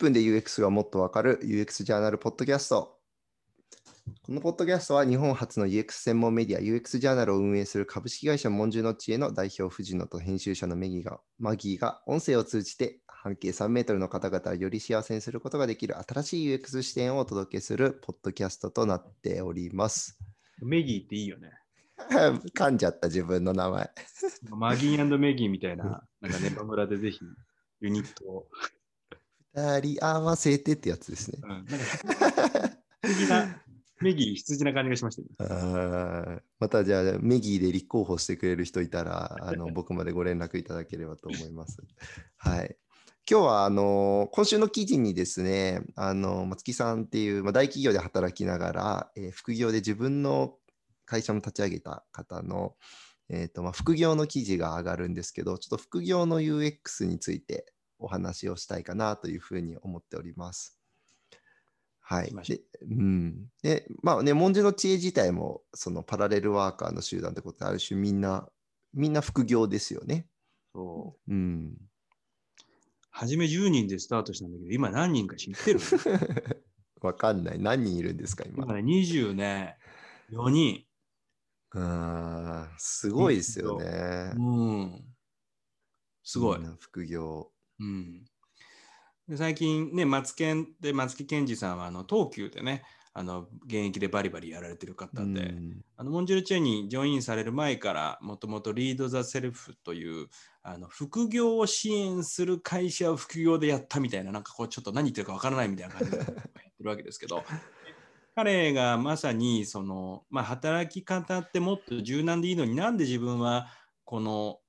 分で UX がもっとわかる UX ジャーナルポッドキャスト。このポッドキャストは日本初の UX 専門メディア UX ジャーナルを運営する株式会社モンジュの知恵の代表藤野と編集者のメギがマギーが音声を通じて半径3メートルの方々をより幸せにすることができる新しい UX 視点をお届けするポッドキャストとなっております。メギーっていいよね。噛んじゃった自分の名前。マギーメギーみたいな、なんかネバ村でぜひユニットを。二人合わせてってやつですね。うん、なんか羊な、メギー羊な感じがしました、ね、あまたじゃあメギーで立候補してくれる人いたらあの 僕までご連絡いただければと思います。はい。今日はあの今週の記事にですね、あの松木さんっていう、まあ、大企業で働きながら、えー副業で自分の会社も立ち上げた方の、えーとまあ、副業の記事が上がるんですけど、ちょっと副業の UX についてお話をしたいかなというふうに思っております。はいで、うん。で、まあね、文字の知恵自体も、そのパラレルワーカーの集団ってことで、ある種みんな、みんな副業ですよね。そううん。初め10人でスタートしたんだけど、今何人か知ってる？わかんない。何人いるんですか、今？今ね、20ね、4人。あーすごいですよね。うん。すごい副業。うん、で最近ね、マツケンで松木健二さんはあの東急でね、あの現役でバリバリやられてる方で、うん。あのモンジュルチェーンにジョインされる前からもともとリード・ザ・セルフというあの副業を支援する会社を副業でやったみたいななんかこうちょっと何言ってるかわからないみたいな感じで やってるわけですけど彼がまさにその、まあ、働き方ってもっと柔軟でいいのになんで自分はこの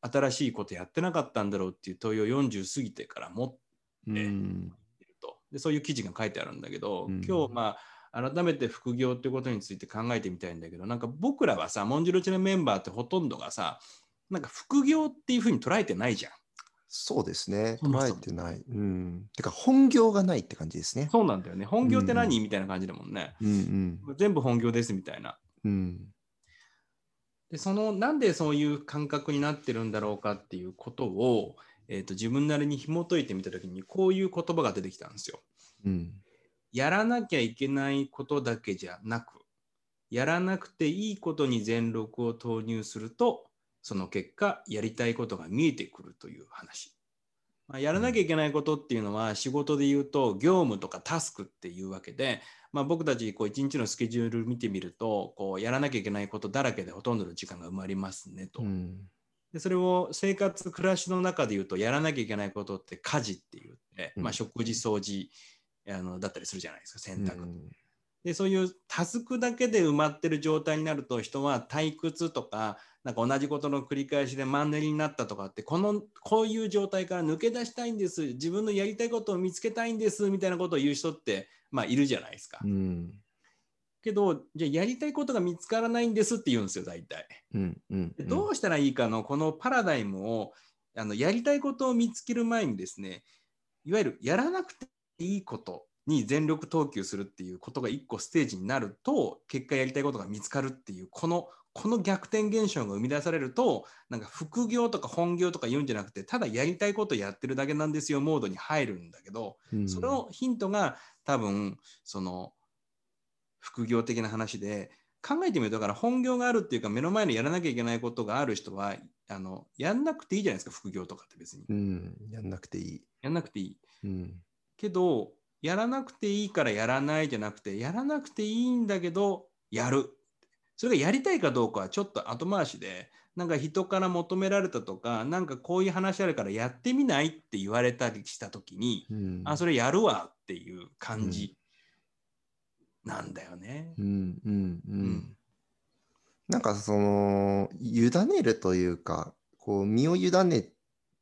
新しいことやってなかったんだろうっていう問いを40過ぎてから持ってうんるとでそういう記事が書いてあるんだけど、うん今日まあ改めて副業ってことについて考えてみたいんだけどなんか僕らはさモンジュロチのメンバーってほとんどがさなんか副業っていうふうに捉えてないじゃん。そうですね。捉えてない。うん。てか、本業がないって感じですね。そうなんだよね。本業って何、うんみたいな感じだもんね。うん全部本業ですみたいな。うん。うん。でそのなんでそういう感覚になってるんだろうかっていうことを、えー、と自分なりに紐解いてみた時にこういう言葉が出てきたんですよ。うん。やらなきゃいけないことだけじゃなくやらなくていいことに全力を投入するとその結果やりたいことが見えてくるという話。まあ、やらなきゃいけないことっていうのは仕事で言うと業務とかタスクっていうわけで、まあ、僕たちこう一日のスケジュール見てみるとこうやらなきゃいけないことだらけでほとんどの時間が埋まりますねと。うん。でそれを生活暮らしの中で言うとやらなきゃいけないことって家事って言って、うんまあ、食事掃除あのだったりするじゃないですか洗濯、うんでそういうタスクだけで埋まってる状態になると人は退屈とかなんか同じことの繰り返しでマンネリになったとかってこのこういう状態から抜け出したいんです自分のやりたいことを見つけたいんですみたいなことを言う人って、まあ、いるじゃないですか。うん。けどじゃあやりたいことが見つからないんですって言うんですよ大体。うん。うん。でどうしたらいいかのこのパラダイムをあのやりたいことを見つける前にですねいわゆるやらなくていいことに全力投球するっていうことが一個ステージになると結果やりたいことが見つかるっていうこのこの逆転現象が生み出されるとなんか副業とか本業とか言うんじゃなくてただやりたいことやってるだけなんですよモードに入るんだけどうんそのヒントが多分その副業的な話で考えてみるとだから本業があるっていうか目の前にやらなきゃいけないことがある人はあのやんなくていいじゃないですか副業とかって別にうん。やんなくていい。やんなくていいうん。けどやらなくていいからやらないじゃなくてやらなくていいんだけどやるそれがやりたいかどうかはちょっと後回しでなんか人から求められたとかなんかこういう話あるからやってみないって言われたりした時にうん。あそれやるわっていう感じなんだよね。うんうんううんん。なんかその委ねるというかこう身を委ね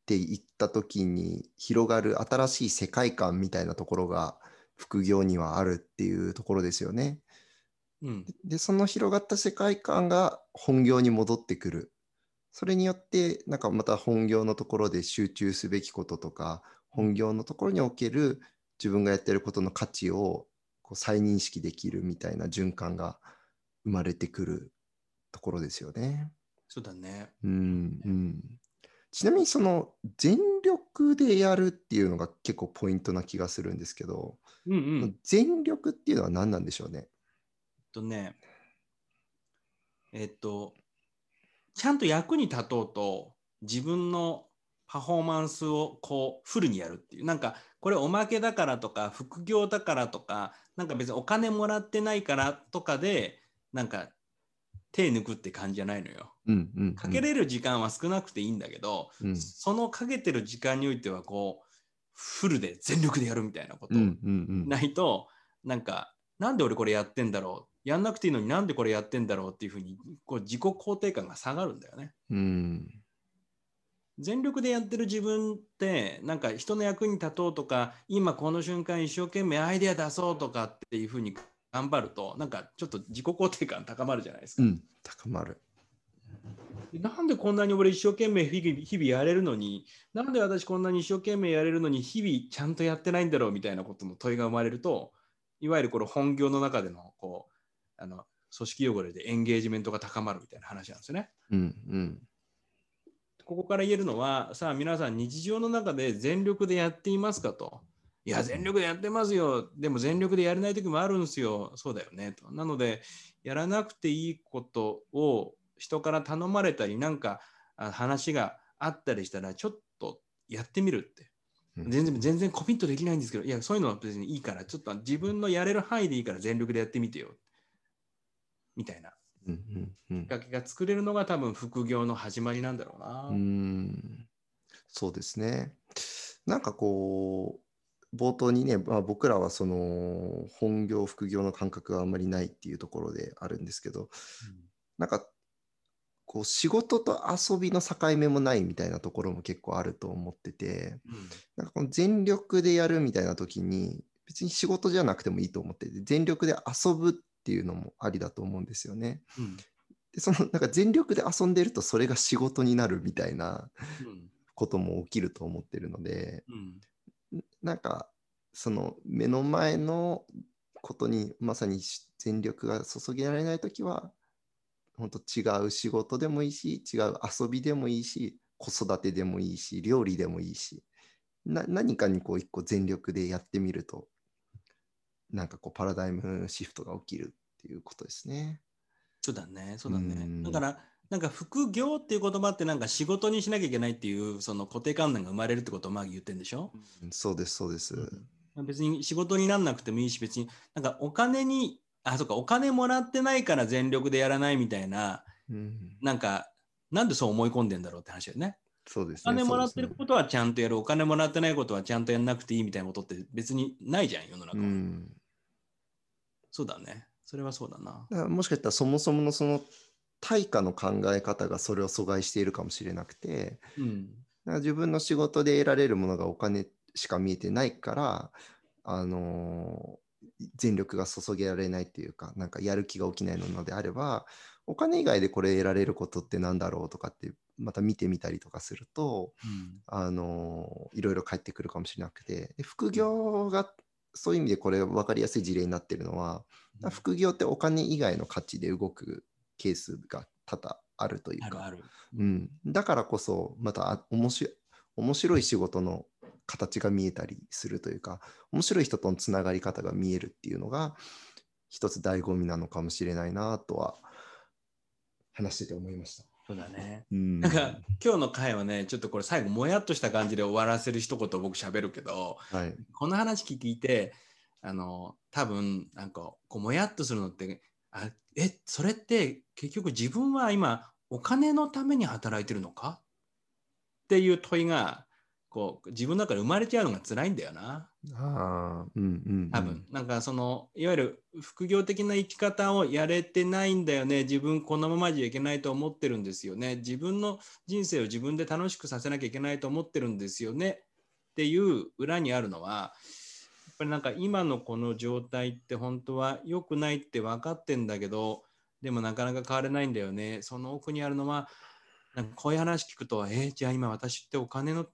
ていった時に広がる新しい世界観みたいなところが副業にはあるっていうところですよね。うんでその広がった世界観が本業に戻ってくる。それによってなんかまた本業のところで集中すべきこととか本業のところにおける自分がやってることの価値をこう再認識できるみたいな循環が生まれてくるところですよね。そうだね。うんうん、ちなみにその全力でやるっていうのが結構ポイントな気がするんですけど、うんうん。全力っていうのは何なんでしょうね？えっとね、えっと、ちゃんと役に立とうと自分のパフォーマンスをこうフルにやるっていう。なんかこれおまけだからとか副業だからとか、なんか別にお金もらってないからとかで、なんか手抜くって感じじゃないのよ。うんうん、うん。かけれる時間は少なくていいんだけど、うんそのかけてる時間においてはこうフルで全力でやるみたいなことをうんうんうん。ないと、なんか、なんで俺これやってんだろう？やんなくていいのになんでこれやってんだろうっていうふうにこう自己肯定感が下がるんだよね。うん。全力でやってる自分ってなんか人の役に立とうとか今この瞬間一生懸命アイデア出そうとかっていうふうに頑張るとなんかちょっと自己肯定感高まるじゃないですか。うん。高まる。なんでこんなに俺一生懸命日々やれるのになんで私こんなに一生懸命やれるのに日々ちゃんとやってないんだろうみたいなことの問いが生まれるといわゆるこの本業の中でのこうあの組織用語でエンゲージメントが高まるみたいな話なんですよね。うんうん。ここから言えるのはさあ皆さん日常の中で全力でやっていますかと。いや全力でやってますよでも全力でやれない時もあるんですよそうだよねと。なのでやらなくていいことを人から頼まれたりなんかあ話があったりしたらちょっとやってみるって。うん全然全然コミットできないんですけどいやそういうのは別にいいからちょっと自分のやれる範囲でいいから全力でやってみてよみたいなうんうんうんきっかけが作れるのが多分副業の始まりなんだろうな。うーんそうですね。なんかこう、冒頭にね、まあ、僕らはその本業、副業の感覚があんまりないっていうところであるんですけど、なんかこう仕事と遊びの境目もないみたいなところも結構あると思ってて、うん。なんかこの全力でやるみたいな時に、別に仕事じゃなくてもいいと思ってて、全力で遊ぶっていうのもありだと思うんですよね。うん。で、そのなんか全力で遊んでるとそれが仕事になるみたいなうん。ことも起きると思ってるので、うんなんかその目の前のことにまさに全力が注げられない時は本当違う仕事でもいいし違う遊びでもいいし子育てでもいいし料理でもいいしな何かにこう一個全力でやってみるとなんかこうパラダイムシフトが起きるっていうことですね。そうだね、そうだねう。んだから、なんか副業っていう言葉ってなんか仕事にしなきゃいけないっていうその固定観念が生まれるってことをマギ言ってるんでしょ、うんそうですそうです。別に仕事になんなくてもいいし、別になんかお金に、あ、そうか、お金もらってないから全力でやらないみたいな、うん、なんか、なんでそう思い込んでんだろうって話だよね。そうですね。お金もらってることはちゃんとやる、お金もらってないことはちゃんとやんなくていいみたいなことって別にないじゃん、世の中は。うんそうだね。それはそうだな。だもしかしたらそもそものその対価の考え方がそれを阻害しているかもしれなくてうん。だから自分の仕事で得られるものがお金しか見えてないから、あのー全力が注げられないっていうかなんかやる気が起きないのであればお金以外でこれ得られることってなんだろうとかってまた見てみたりとかすると、うん。あのいろいろ返ってくるかもしれなくて。で副業がそういう意味でこれ分かりやすい事例になってるのは、副業ってお金以外の価値で動くケースが多々あるというかあるある。うん、だからこそまたあ面白い面白い仕事の形が見えたりするというか面白い人とのつながり方が見えるっていうのが一つ醍醐味なのかもしれないなとは話してて思いました。そうだね。うん、なんか今日の回はね、ちょっとこれ最後もやっとした感じで終わらせる一言を僕喋るけど、はい、この話聞いて、あの、多分なんかこうもやっとするのって、あえ、それって結局自分は今お金のために働いてるのか？っていう問いが、こう自分の中で生まれちゃうのが辛いんだよな。ああ、うんうん、うん。多分、なんかそのいわゆる副業的な生き方をやれてないんだよね。自分このままじゃいけないと思ってるんですよね。自分の人生を自分で楽しくさせなきゃいけないと思ってるんですよね。っていう裏にあるのはぱりなんか今のこの状態って本当は良くないって分かってんだけどでもなかなか変われないんだよね。その奥にあるのはなんかこういう話聞くとえーじゃあ今私ってお金の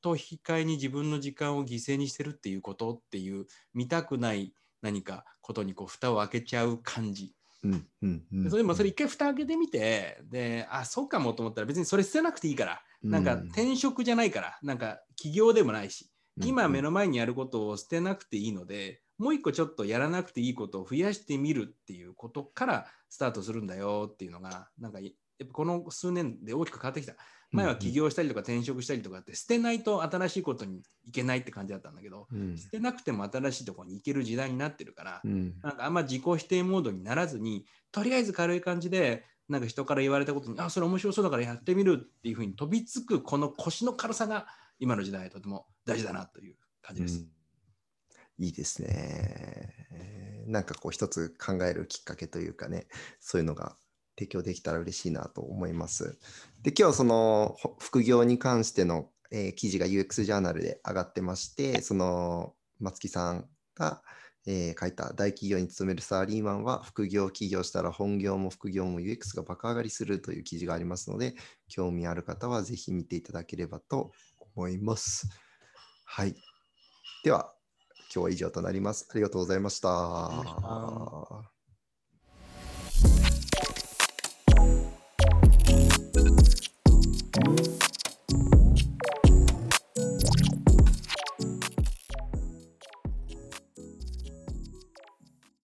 と引き換えに自分の時間を犠牲にしてるっていうことっていう見たくない何かことにこう蓋を開けちゃう感じ。うんうんうん。でそれでもそれ一回蓋開けてみてであそうかもと思ったら別にそれ捨てなくていいから。なんかうん。転職じゃないから。なんか起業でもないし、今目のの前にやることを捨てなくていいので、もう一個ちょっとやらなくていいことを増やしてみるっていうことからスタートするんだよっていうのが、なんかやっぱこの数年で大きく変わってきた。前は起業したりとか転職したりとかって捨てないと新しいことにいけないって感じだったんだけど、うん。捨てなくても新しいところに行ける時代になってるから、うん。なんかあんま自己否定モードにならずに、とりあえず軽い感じで、なんか人から言われたことに、あ、それ面白そうだからやってみるっていうふうに飛びつく、この腰の軽さが今の時代とても大事だなという感じです。うんいいですね。なんかこう一つ考えるきっかけというかね、そういうのが提供できたら嬉しいなと思います。で、今日その副業に関しての、えー記事が UX ジャーナルで上がってまして、その松木さんが、えー書いた大企業に勤めるサラリーマンは副業起業したら本業も副業も UX が爆上がりするという記事がありますので、興味ある方はぜひ見ていただければと思います。はい。では、今日は以上となります。ありがとうございました。した